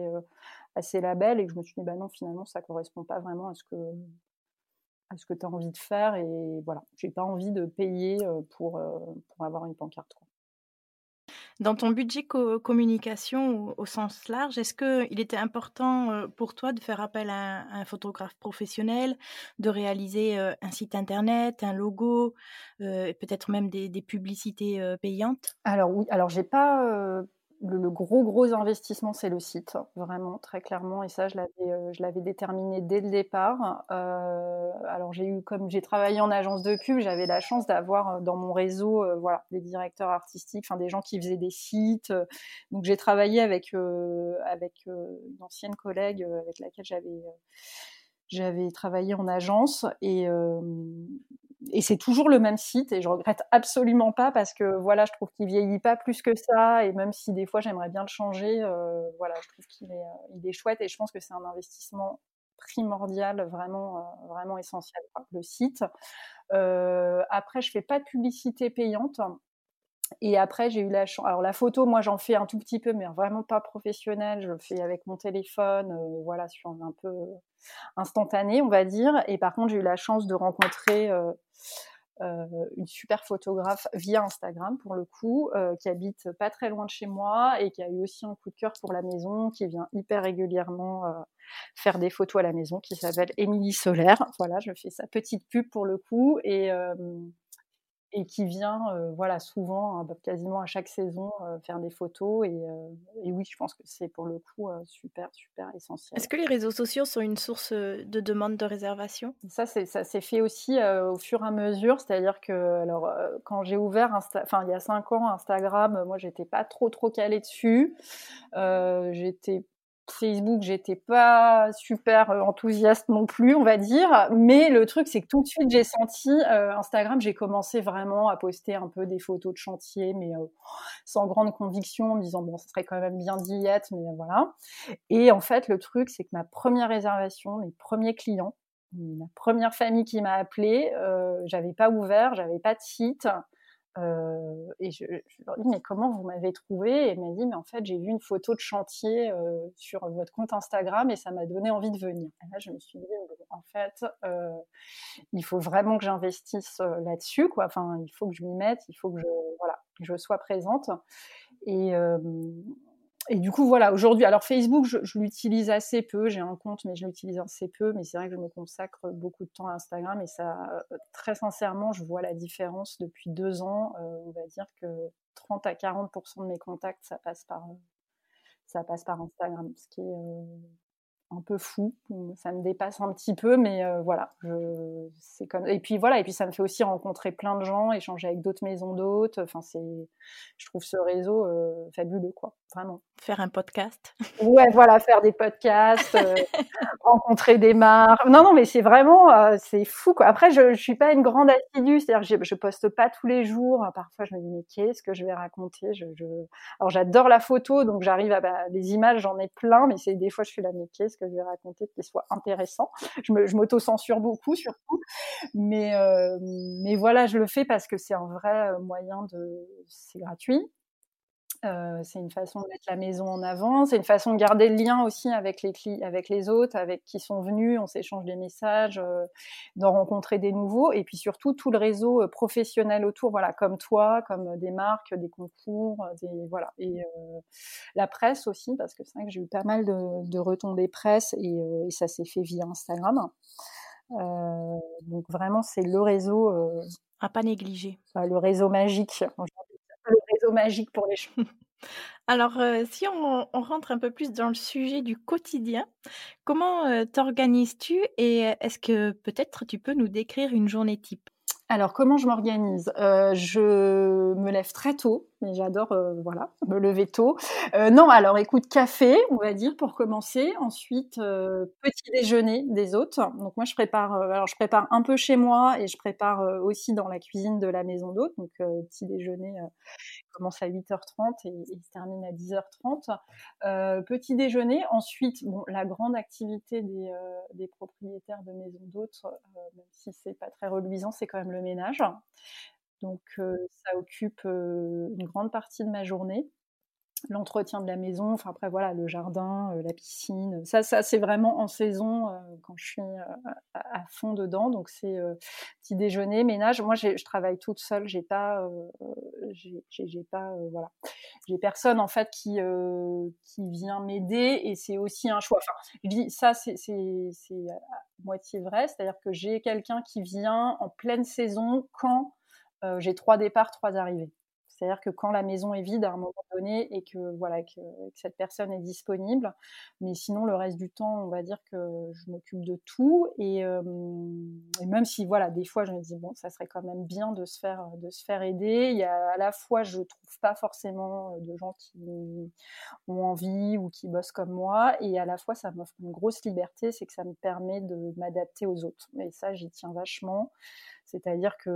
à ces labels et que je me suis dit bah non finalement ça correspond pas vraiment à ce que à ce que tu as envie de faire et voilà j'ai pas envie de payer pour pour avoir une pancarte. Dans ton budget communication au, sens large, est-ce qu'il était important euh, pour toi de faire appel à, un photographe professionnel, de réaliser euh, un site internet, un logo, euh, peut-être même des, des publicités payantes? Alors oui, alors j'ai pas le, gros gros investissement, c'est le site, vraiment très clairement. Et ça, je l'avais, euh, je l'avais déterminé dès le départ. Euh, alors j'ai eu, comme j'ai travaillé en agence de pub, j'avais la chance d'avoir euh, dans mon réseau, voilà, des directeurs artistiques, enfin des gens qui faisaient des sites. Donc j'ai travaillé avec avec une ancienne collègue avec laquelle j'avais j'avais travaillé en agence et, et c'est toujours le même site et je regrette absolument pas parce que voilà, je trouve qu'il vieillit pas plus que ça et même si des fois j'aimerais bien le changer, euh, voilà, je trouve qu'il est, euh, il est chouette et je pense que c'est un investissement primordial, vraiment, euh, vraiment essentiel, le site. Après, je fais pas de publicité payante. Et après, j'ai eu la chance. Alors, la photo, moi, j'en fais un tout petit peu, mais vraiment pas professionnel. Je le fais avec mon téléphone, euh, voilà, sur un peu instantané, on va dire. Et par contre, j'ai eu la chance de rencontrer euh, une super photographe via Instagram pour le coup, qui habite pas très loin de chez moi et qui a eu aussi un coup de cœur pour la maison, qui vient hyper régulièrement faire des photos à la maison, qui s'appelle Émilie Solaire. Voilà, je fais sa petite pub pour le coup et et qui vient voilà souvent hein, bah, quasiment à chaque saison faire des photos et, et, oui je pense que c'est pour le coup super super essentiel. Est-ce que les réseaux sociaux sont une source de demande de réservation? Ça c'est ça s'est fait aussi au fur et à mesure, c'est-à-dire que alors quand j'ai ouvert enfin il y a cinq ans Instagram, moi j'étais pas trop trop calée dessus, j'étais Facebook, j'étais pas super euh, enthousiaste non plus, on va dire. Mais le truc, c'est que tout de suite, j'ai senti euh, Instagram, j'ai commencé vraiment à poster un peu des photos de chantier, mais euh, sans grande conviction, en me disant bon, ce serait quand même bien d'y être, mais voilà. Et en fait, le truc, c'est que ma première réservation, mes premiers clients, ma première famille qui m'a appelé, j'avais pas ouvert, j'avais pas de site. Euh, et je, leur dis, mais comment vous m'avez trouvé? Et elle m'a dit, mais en fait, j'ai vu une photo de chantier euh, sur votre compte Instagram et ça m'a donné envie de venir. Et là, je me suis dit, en fait, euh, il faut vraiment que j'investisse là-dessus, quoi. Enfin, il faut que je m'y mette, il faut que je, voilà, que je sois présente. Et, et du coup, voilà, aujourd'hui, alors Facebook, je, l'utilise assez peu. J'ai un compte, mais je l'utilise assez peu. Mais c'est vrai que je me consacre beaucoup de temps à Instagram. Et ça, euh, très sincèrement, je vois la différence depuis deux ans. Euh, on va dire que 30 à 40% de mes contacts, ça passe par, ça passe par Instagram, ce qui est euh, un peu fou. Ça me dépasse un petit peu, mais euh, voilà, je, c'est comme. Et puis voilà, et puis ça me fait aussi rencontrer plein de gens, échanger avec d'autres maisons d'hôtes. Enfin, c'est, je trouve ce réseau euh, fabuleux, quoi, vraiment. Faire un podcast. Ouais, voilà, faire des podcasts, euh, rencontrer des marques. Non, non, mais c'est vraiment, c'est fou, quoi. Après, je, je suis pas une grande assidue, c'est-à-dire je, je poste pas tous les jours. Parfois, je me dis mais qu'est-ce que je vais raconter? Je, je... Alors, j'adore la photo, donc j'arrive à bah, les images, j'en ai plein, mais c'est des fois je suis là mais qu'est-ce que je vais raconter qui soit intéressant? Je m'auto-censure beaucoup surtout, mais euh, mais voilà, je le fais parce que c'est un vrai euh, moyen de, c'est gratuit, euh, c'est une façon de mettre la maison en avant, c'est une façon de garder le lien aussi avec les, avec les autres, avec qui sont venus, on s'échange des messages, euh, d'en rencontrer des nouveaux, et puis surtout tout le réseau euh, professionnel autour, voilà, comme toi, comme des marques, des concours, des, voilà, et la presse aussi, parce que c'est vrai que j'ai eu pas mal de, de retombées presse, et, et ça s'est fait via Instagram. donc vraiment, c'est le réseau à pas négliger. le réseau magique magique pour les choses. Alors, euh, si on, rentre un peu plus dans le sujet du quotidien, comment euh, t'organises-tu et euh, est-ce que peut-être tu peux nous décrire une journée type? Alors, comment je m'organise? Euh, Je me lève très tôt, mais j'adore, euh, voilà, me lever tôt. Euh, non, alors écoute, café, on va dire pour commencer. Ensuite, petit déjeuner des hôtes. Donc moi, je prépare, alors je prépare un peu chez moi et je prépare aussi dans la cuisine de la maison d'hôtes. Donc petit déjeuner commence à 8h30 et, il se termine à 10h30. Euh, petit déjeuner. Ensuite, bon, la grande activité des, euh, propriétaires de maisons d'hôtes, euh, même si c'est pas très reluisant, c'est quand même le ménage. Donc ça occupe une grande partie de ma journée l'entretien de la maison, enfin après voilà le jardin, euh, la piscine, ça, ça c'est vraiment en saison euh, quand je suis euh, à, fond dedans. Donc c'est petit déjeuner, ménage. Moi je travaille toute seule, j'ai pas, j'ai pas voilà, j'ai personne en fait qui qui vient m'aider et c'est aussi un choix. Enfin je dis ça c'est c'est moitié vrai, c'est-à-dire que j'ai quelqu'un qui vient en pleine saison quand j'ai trois départs, trois arrivées. C'est-à-dire que quand la maison est vide à un moment donné et que voilà que, cette personne est disponible, mais sinon le reste du temps, on va dire que je m'occupe de tout et, même si voilà des fois je me dis bon ça serait quand même bien de se faire de se faire aider. Il y a à la fois je trouve pas forcément de gens qui ont envie ou qui bossent comme moi et à la fois ça m'offre une grosse liberté, c'est que ça me permet de m'adapter aux autres. Et ça j'y tiens vachement. C'est-à-dire qu'il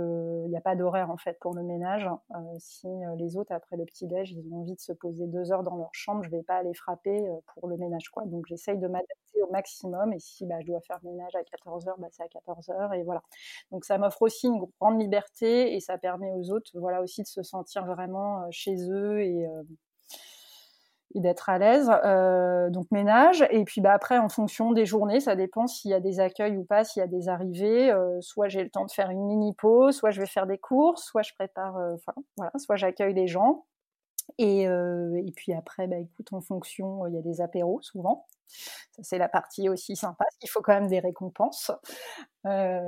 n'y a pas d'horaire en fait pour le ménage. Euh, si euh, les autres, après le petit-déj, ils ont envie de se poser deux heures dans leur chambre, je ne vais pas aller frapper euh, pour le ménage. Quoi. Donc j'essaye de m'adapter au maximum. Et si bah, je dois faire le ménage à 14 heures, bah, c'est à 14 heures. Et voilà. Donc ça m'offre aussi une grande liberté et ça permet aux autres voilà, aussi de se sentir vraiment chez eux et et d'être à l'aise. Euh, donc ménage. Et puis bah, après, en fonction des journées, ça dépend s'il y a des accueils ou pas, s'il y a des arrivées. Euh, soit j'ai le temps de faire une mini pause, soit je vais faire des courses, soit je prépare, euh, enfin voilà, soit j'accueille les gens. Et, euh, et, puis après, bah, écoute, en fonction, il y a des apéros souvent. Ça, c'est la partie aussi sympa. Il faut quand même des récompenses. Euh,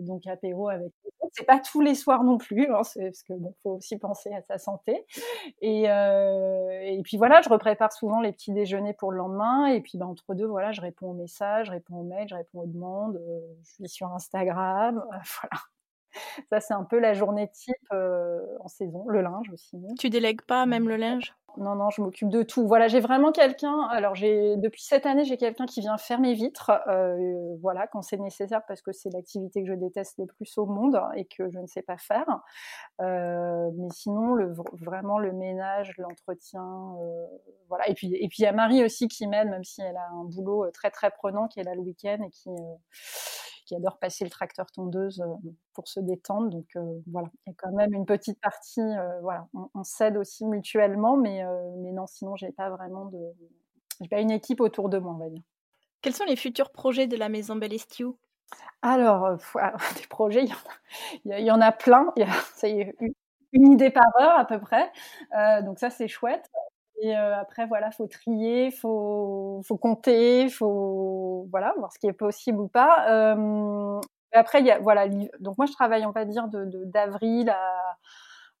donc, apéro avec c'est pas tous les soirs non plus, hein, parce que bon, faut aussi penser à sa santé. Et, euh, puis voilà, je reprépare souvent les petits déjeuners pour le lendemain. Et puis bah, entre deux, voilà, je réponds aux messages, je réponds aux mails, je réponds aux demandes. Euh, je suis sur Instagram, voilà. Ça, c'est un peu la journée type euh, en saison. Le linge aussi. Tu délègues pas même le linge? Non, non, je m'occupe de tout. Voilà, j'ai vraiment quelqu'un. Alors, j'ai depuis cette année, j'ai quelqu'un qui vient faire mes vitres, euh, voilà, quand c'est nécessaire, parce que c'est l'activité que je déteste le plus au monde et que je ne sais pas faire. Euh, mais sinon, le, vraiment le ménage, l'entretien, voilà. Et puis, et puis il y a Marie aussi qui m'aide, même si elle a un boulot très très prenant, qui est là le week-end et qui qui adore passer le tracteur tondeuse euh, pour se détendre. Donc euh, voilà, il y a quand même une petite partie, euh, voilà, on, s'aide aussi mutuellement, mais, mais non, sinon j'ai pas vraiment de, j'ai pas une équipe autour de moi, on va dire. Quels sont les futurs projets de la maison Bellestiu? Alors, des projets, il y, en a, plein. Il y a, ça y est, une, idée par heure à peu près. donc ça, c'est chouette. Et euh, après, voilà, faut trier, faut, faut compter, faut voilà, voir ce qui est possible ou pas. Euh, après, il y a, voilà, donc moi, je travaille, on va dire, de, d'avril à,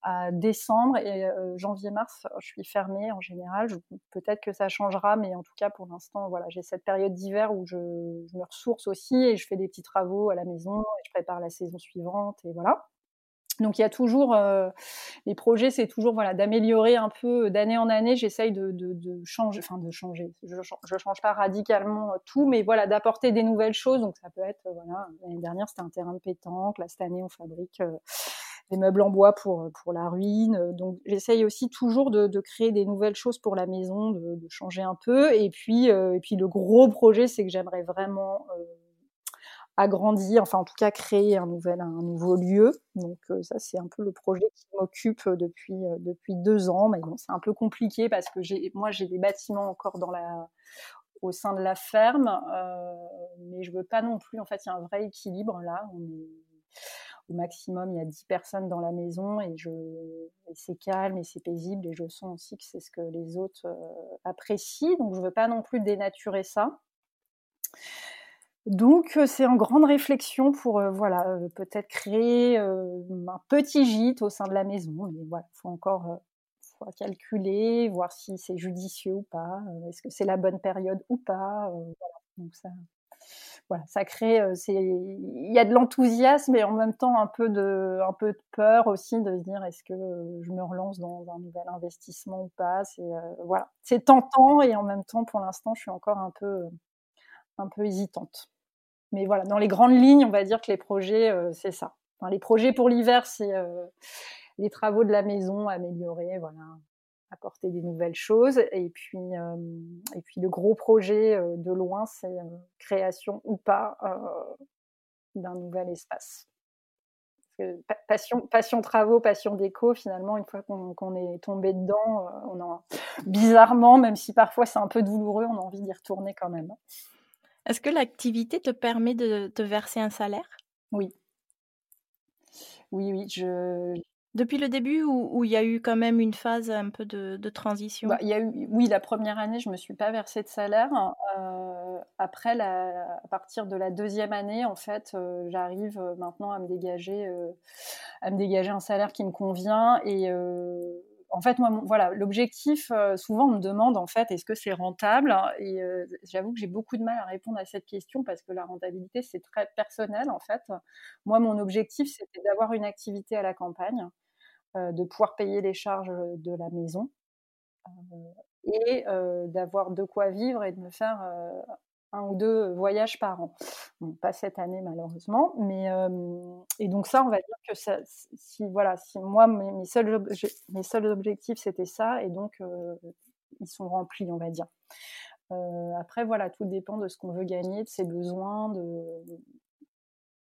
à décembre et euh, janvier-mars, je suis fermée en général. peut-être que ça changera, mais en tout cas, pour l'instant, voilà, j'ai cette période d'hiver où je, je, me ressource aussi et je fais des petits travaux à la maison et je prépare la saison suivante et voilà. Donc il y a toujours euh, les projets, c'est toujours voilà d'améliorer un peu d'année en année. J'essaye de, de, de, changer, enfin de changer. Je, je change pas radicalement tout, mais voilà d'apporter des nouvelles choses. Donc ça peut être voilà l'année dernière c'était un terrain de pétanque, là cette année on fabrique euh, des meubles en bois pour pour la ruine. Donc j'essaye aussi toujours de, de, créer des nouvelles choses pour la maison, de, changer un peu. Et puis euh, et puis le gros projet c'est que j'aimerais vraiment euh, agrandir, enfin en tout cas créer un nouvel, un nouveau lieu. Donc euh, ça c'est un peu le projet qui m'occupe depuis euh, depuis deux ans. Mais bon, c'est un peu compliqué parce que moi j'ai des bâtiments encore dans la, au sein de la ferme, euh, mais je veux pas non plus. En fait, il y a un vrai équilibre là. Au maximum, il y a 10 personnes dans la maison et, c'est calme et c'est paisible et je sens aussi que c'est ce que les autres apprécient. Donc je veux pas non plus dénaturer ça. Donc c'est en grande réflexion pour voilà peut-être créer un petit gîte au sein de la maison. Mais voilà, faut encore faut calculer, voir si c'est judicieux ou pas, est-ce que c'est la bonne période ou pas. voilà. Donc ça, voilà, ça crée, il y a de l'enthousiasme et en même temps un peu de, un peu de peur aussi de se dire est-ce que je me relance dans un nouvel investissement ou pas? C'est voilà, c'est tentant et en même temps pour l'instant je suis encore un peu un peu hésitante. Mais voilà, dans les grandes lignes, on va dire que les projets, euh, c'est ça. Enfin, les projets pour l'hiver, c'est euh, les travaux de la maison, améliorer, voilà, apporter des nouvelles choses. Et puis, euh, et puis le gros projet de loin, c'est création ou pas d'un nouvel espace. passion, passion travaux, passion déco, finalement, une fois qu'on est tombé dedans, on a, bizarrement, même si parfois c'est un peu douloureux, on a envie d'y retourner quand même. Est-ce que l'activité te permet de te verser un salaire? Oui. Oui, oui. Je... Depuis le début ou il y a eu quand même une phase un peu de, transition? Bah, y a eu, Oui, la première année, je ne me suis pas versé de salaire. Euh, après, la, à partir de la deuxième année, en fait, euh, j'arrive euh, maintenant à me dégager, à me dégager un salaire qui me convient et en fait, moi, voilà, l'objectif, euh, souvent on me demande en fait, est-ce que c'est rentable? Et euh, j'avoue que j'ai beaucoup de mal à répondre à cette question parce que la rentabilité, c'est très personnel en fait. Moi, mon objectif, c'était d'avoir une activité à la campagne, euh, de pouvoir payer les charges de la maison et d'avoir de quoi vivre et de me faire un ou deux voyages par an. pas cette année malheureusement, mais et donc ça, on va dire que ça, si voilà, si moi mes, seuls mes seuls objectifs c'était ça, et donc ils sont remplis, on va dire. après voilà, tout dépend de ce qu'on veut gagner, de ses besoins, de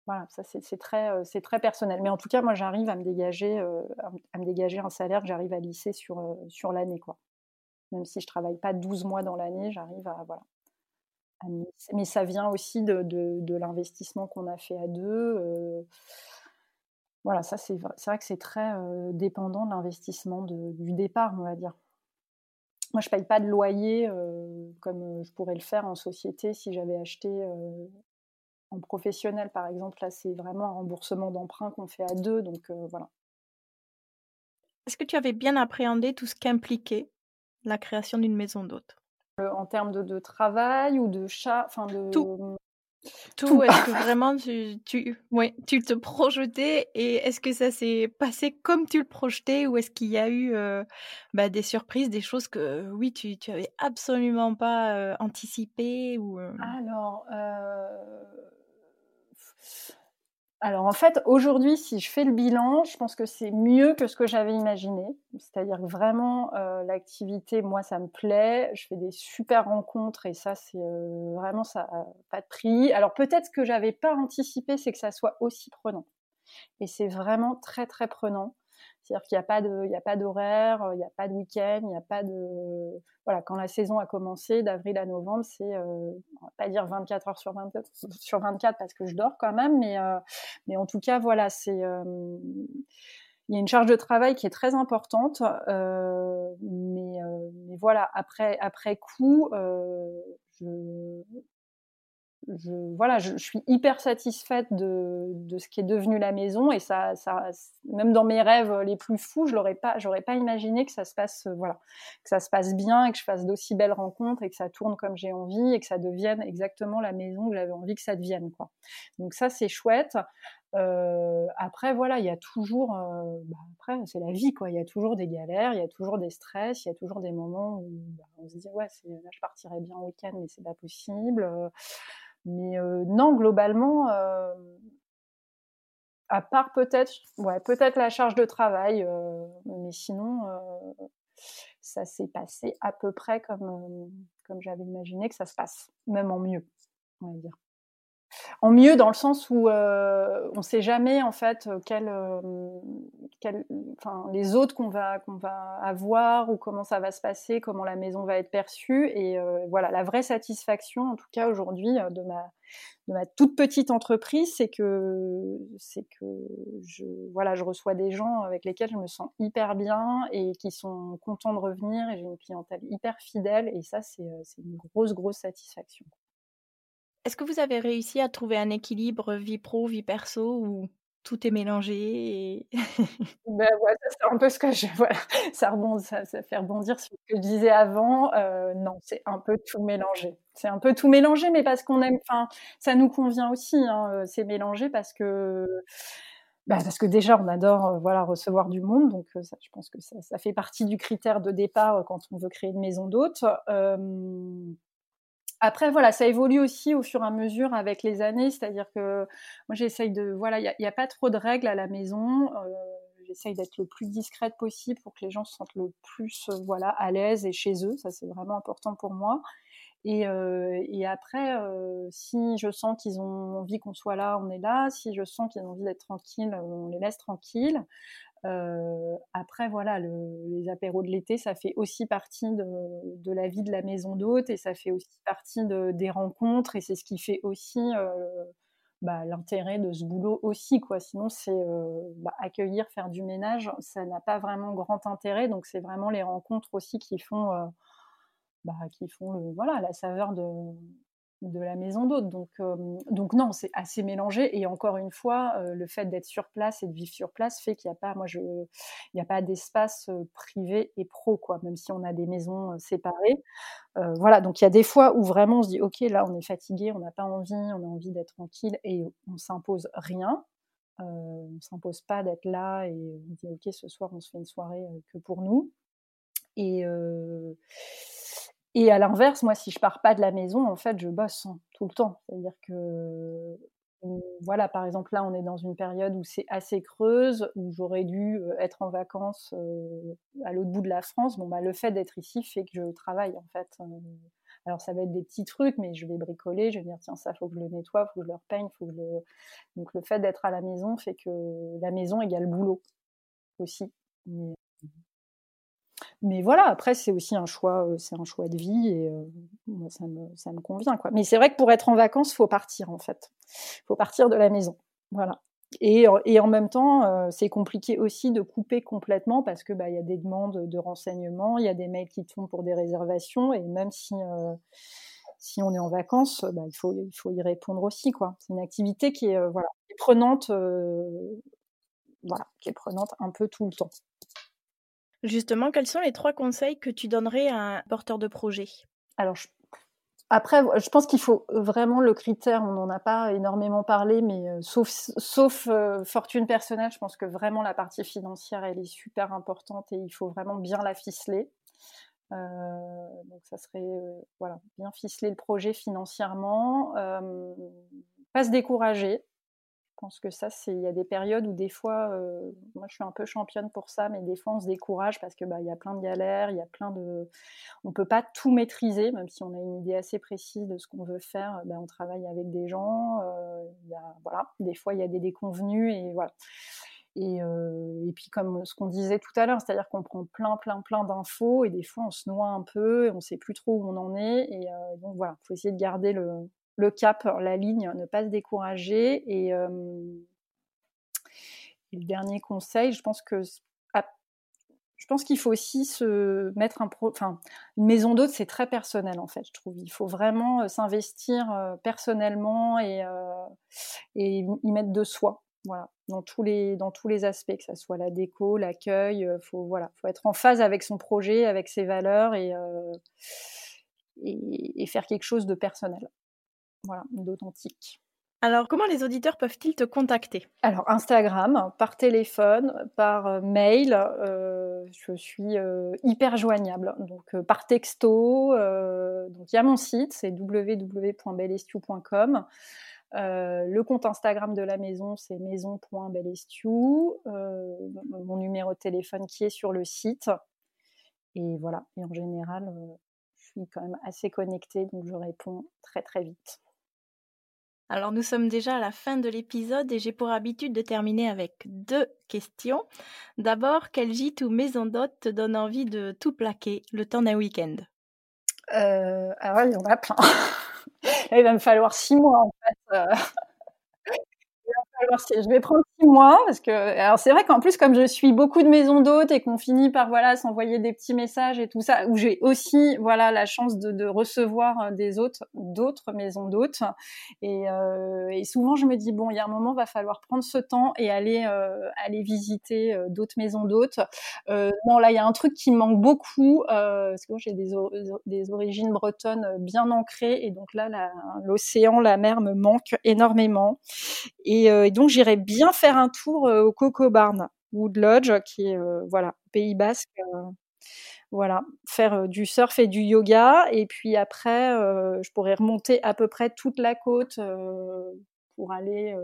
voilà, ça c'est très c'est très personnel. Mais en tout cas, moi j'arrive à me dégager à me dégager un salaire que j'arrive à lisser sur sur l'année quoi. Même si je travaille pas 12 mois dans l'année, j'arrive à, voilà. Mais ça vient aussi de, de, l'investissement qu'on a fait à deux. voilà, ça c'est vrai que c'est très dépendant de l'investissement du départ, on va dire. Moi, je paye pas de loyer comme je pourrais le faire en société si j'avais acheté en professionnel, par exemple. Là, c'est vraiment un remboursement d'emprunt qu'on fait à deux, donc voilà. Est-ce que tu avais bien appréhendé tout ce qu'impliquait la création d'une maison d'hôte? En termes de, travail ou de chat, enfin de tout. Tout, est-ce que vraiment tu, tu, tu te projetais et est-ce que ça s'est passé comme tu le projetais ou est-ce qu'il y a eu bah, des surprises, des choses que oui, tu, tu avais absolument pas anticipées ou, Alors, alors en fait, aujourd'hui, si je fais le bilan, je pense que c'est mieux que ce que j'avais imaginé. C'est-à-dire que vraiment, euh, l'activité, moi, ça me plaît. Je fais des super rencontres et ça, c'est euh, vraiment ça, pas de prix. Alors peut-être que j'avais pas anticipé, c'est que ça soit aussi prenant. Et c'est vraiment très très prenant. C'est-à-dire qu'il n'y a pas de, il a pas d'horaire, il n'y a pas de week-end, il n'y a pas de, voilà, quand la saison a commencé, d'avril à novembre, c'est, euh, on va pas dire 24 heures sur 24, sur 24 parce que je dors quand même, mais, euh, mais en tout cas, voilà, c'est, euh, il y a une charge de travail qui est très importante, euh, mais, mais, voilà, après, après coup, je, je, voilà, je, suis hyper satisfaite de, de, ce qui est devenu la maison et ça, ça, même dans mes rêves les plus fous, je l'aurais pas, j'aurais pas imaginé que ça se passe, voilà, que ça se passe bien et que je fasse d'aussi belles rencontres et que ça tourne comme j'ai envie et que ça devienne exactement la maison que j'avais envie que ça devienne, quoi. Donc ça, c'est chouette. Euh, après, voilà, il y a toujours, euh, bah, après, c'est la vie, quoi. Il y a toujours des galères, il y a toujours des stress, il y a toujours des moments où bah, on se dit, ouais, là, je partirais bien au week-end, mais c'est pas possible. Mais non, globalement, à part peut-être, ouais, peut-être la charge de travail, mais sinon, ça s'est passé à peu près comme, comme j'avais imaginé que ça se passe, même en mieux, on va dire en mieux dans le sens où euh, on ne sait jamais en fait euh, euh, les autres qu'on va avoir ou comment ça va se passer, comment la maison va être perçue et voilà la vraie satisfaction en tout cas aujourd'hui de ma toute petite entreprise, c'est que que je voilà je reçois des gens avec lesquels je me sens hyper bien et qui sont contents de revenir et j'ai une clientèle hyper fidèle et ça c'est une grosse grosse satisfaction. Est-ce que vous avez réussi à trouver un équilibre vie pro, vie perso ou tout est mélangé ben c'est un peu ce que je ça fait rebondir sur ce que je disais avant. Euh, non, c'est un peu tout mélangé. C'est un peu tout mélangé, mais parce qu'on aime, enfin, ça nous convient aussi. Hein, euh, c'est mélangé parce que bah parce que déjà on adore euh, voilà recevoir du monde, donc je pense que ça, ça, fait partie du critère de départ quand on veut créer une maison d'hôte. Après, voilà, ça évolue aussi au fur et à mesure avec les années. C'est-à-dire que moi, j'essaye de. Voilà, il n'y a, pas trop de règles à la maison. Euh, j'essaye d'être le plus discrète possible pour que les gens se sentent le plus euh, voilà, à l'aise et chez eux. Ça, c'est vraiment important pour moi. Et, euh, et après, si je sens qu'ils ont envie qu'on soit là, on est là. Si je sens qu'ils ont envie d'être tranquilles, on les laisse tranquilles. Euh, après, voilà, le, les apéros de l'été, ça fait aussi partie de, la vie de la maison d'hôte et ça fait aussi partie de, des rencontres et c'est ce qui fait aussi euh, bah, l'intérêt de ce boulot aussi, quoi. Sinon, c'est euh, bah, accueillir, faire du ménage, ça n'a pas vraiment grand intérêt. Donc, c'est vraiment les rencontres aussi qui font, euh, bah, qui font voilà, la saveur de, de la maison d'hôte. Donc, euh, donc non, c'est assez mélangé. Et encore une fois, euh, le fait d'être sur place et de vivre sur place fait qu'il n'y a pas, moi, je, n'y a pas d'espace euh, privé et pro, quoi. Même si on a des maisons séparées. voilà. Donc il y a des fois où vraiment on se dit, ok, là, on est fatigué, on n'a pas envie, on a envie d'être tranquille et on s'impose rien. on s'impose pas d'être là et on dit, ok, ce soir, on se fait une soirée que pour nous. Et et à l'inverse, moi, si je pars pas de la maison, en fait, je bosse hein, tout le temps. C'est-à-dire que, voilà, par exemple, là, on est dans une période où c'est assez creuse, où j'aurais dû être en vacances à l'autre bout de la France. Bon, bah, le fait d'être ici fait que je travaille, en fait. Alors, ça va être des petits trucs, mais je vais bricoler, je vais dire, tiens, ça, faut que je le nettoie, faut que je le repeigne, faut que je le... Donc, le fait d'être à la maison fait que la maison égale boulot aussi. Voilà, après c'est aussi un choix, c'est un choix de vie et moi ça me, ça me convient quoi. Mais c'est vrai que pour être en vacances, faut partir en fait, faut partir de la maison, voilà. Et, et en même temps, c'est compliqué aussi de couper complètement parce que bah il y a des demandes de renseignements, il y a des mails qui font pour des réservations et même si si on est en vacances, bah, il faut il faut y répondre aussi. C'est une activité qui est voilà prenante, voilà, qui est prenante un peu tout le temps. Justement, quels sont les trois conseils que tu donnerais à un porteur de projet? Alors, après, je pense qu'il faut vraiment le critère, on n'en a pas énormément parlé, mais euh, sauf, euh, fortune personnelle, je pense que vraiment la partie financière, elle est super importante et il faut vraiment bien la ficeler. Euh, donc ça serait voilà bien ficeler le projet financièrement, pas se décourager, pense que ça, il y a des périodes où des fois, euh, moi je suis un peu championne pour ça, mais des fois on se décourage parce que bah il y a plein de galères, il y a plein de, on peut pas tout maîtriser, même si on a une idée assez précise de ce qu'on veut faire. Bah, on travaille avec des gens, euh, il voilà, des fois il y a des déconvenus et voilà. Et, euh, et, puis comme ce qu'on disait tout à l'heure, c'est-à-dire qu'on prend plein, plein, plein d'infos et des fois on se noie un peu, et on sait plus trop où on en est. Et donc voilà, faut essayer de garder le, le cap, la ligne, ne pas se décourager. Et, euh, le dernier conseil, je pense que ah, je pense qu'il faut aussi se mettre un pro, une maison d'hôte, c'est très personnel en fait. Je trouve il faut vraiment euh, s'investir euh, personnellement et, y mettre de soi. Voilà, dans tous les dans tous les aspects, que ce soit la déco, l'accueil, faut faut être en phase avec son projet, avec ses valeurs et faire quelque chose de personnel voilà, d'authentique. Alors, comment les auditeurs peuvent-ils te contacter? Alors, Instagram, par téléphone, par euh, mail. Euh, je suis euh, hyper joignable. Donc, par texto. donc, il y a mon site, c'est www.bellestiu.com. le compte Instagram de la maison, c'est maison.bellestiu. mon numéro de téléphone qui est sur le site. Et voilà. Et en général, je suis quand même assez connectée, donc je réponds très très vite. Alors nous sommes déjà à la fin de l'épisode et j'ai pour habitude de terminer avec deux questions. D'abord, quel gîte ou maison d'hôte te donne envie de tout plaquer le temps d'un week-end? Euh, Alors il y en a plein. il va me falloir six mois en fait. Euh je vais prendre six mois parce que alors c'est vrai qu'en plus comme je suis beaucoup de maisons d'hôtes et qu'on finit par voilà s'envoyer des petits messages et tout ça où j'ai aussi voilà la chance de, recevoir euh, des autres d'autres maisons d'hôtes. Et, euh, et, souvent je me dis bon il y a un moment va falloir prendre ce temps et aller euh, aller visiter d'autres maisons d'hôtes. Euh, non là il y a un truc qui me manque beaucoup parce que j'ai des, des origines bretonnes bien ancrées et donc là l'océan la, mer me manque énormément. Et, et donc j'irais bien faire un tour euh, au Coco Barn Wood Lodge, qui est euh, voilà Pays Basque. Euh, voilà, faire du surf et du yoga, et puis après, je pourrais remonter à peu près toute la côte pour aller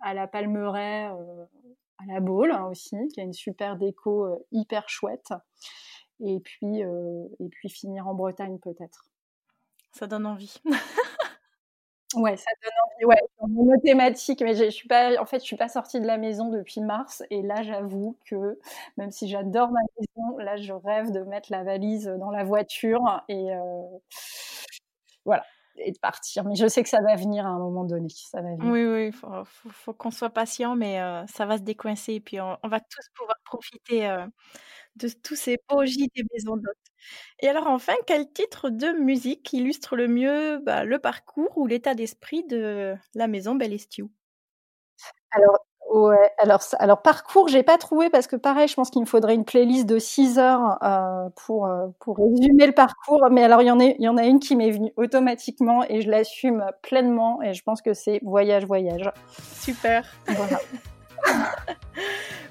à la Palmeraie, à la Baule hein, aussi, qui a une super déco hyper chouette, et puis et puis finir en Bretagne peut-être. Ça donne envie. Ouais, ça donne envie. Ouais, une thématique, mais je suis pas, en fait, je suis pas sortie de la maison depuis mars, et là, j'avoue que même si j'adore ma maison, là, je rêve de mettre la valise dans la voiture et euh, voilà, et de partir. Mais je sais que ça va venir à un moment donné. Ça va venir. Oui, oui, faut, faut, qu'on soit patient, mais euh, ça va se décoincer, et puis on, va tous pouvoir profiter euh, de tous ces beaux gîtes et maisons d'hôtes. Et alors enfin, quel titre de musique illustre le mieux bah, le parcours ou l'état d'esprit de la maison Bellestiu? Alors, ouais, alors, alors parcours, j'ai pas trouvé parce que pareil, je pense qu'il me faudrait une playlist de 6 heures euh, pour, euh, pour résumer le parcours. Mais alors, il y en y en a une qui m'est venue automatiquement et je l'assume pleinement et je pense que c'est Voyage, Voyage. Super. Voilà.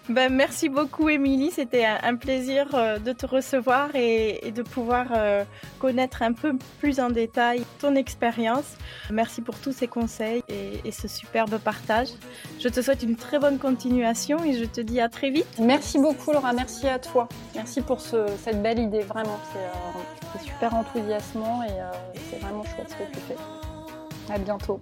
Ben, merci beaucoup, Émilie. C'était un, plaisir euh, de te recevoir et, de pouvoir euh, connaître un peu plus en détail ton expérience. Merci pour tous ces conseils et, ce superbe partage. Je te souhaite une très bonne continuation et je te dis à très vite. Merci beaucoup, Laura. Merci à toi. Merci pour cette belle idée. Vraiment, c'est euh, super enthousiasmant et c'est vraiment chouette ce que tu fais. À bientôt.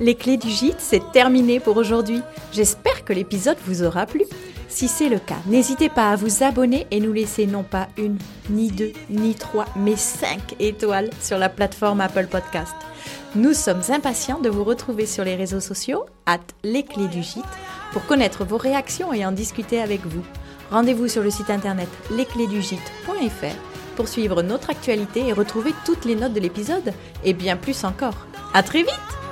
Les clés du gîte, c'est terminé pour aujourd'hui. J'espère que l'épisode vous aura plu. Si c'est le cas, n'hésitez pas à vous abonner et nous laisser non pas une, ni deux, ni trois, mais cinq étoiles sur la plateforme Apple Podcast. Nous sommes impatients de vous retrouver sur les réseaux sociaux, at les clés du gîte, pour connaître vos réactions et en discuter avec vous. Rendez-vous sur le site internet lesclésdugite.fr pour suivre notre actualité et retrouver toutes les notes de l'épisode et bien plus encore. À très vite!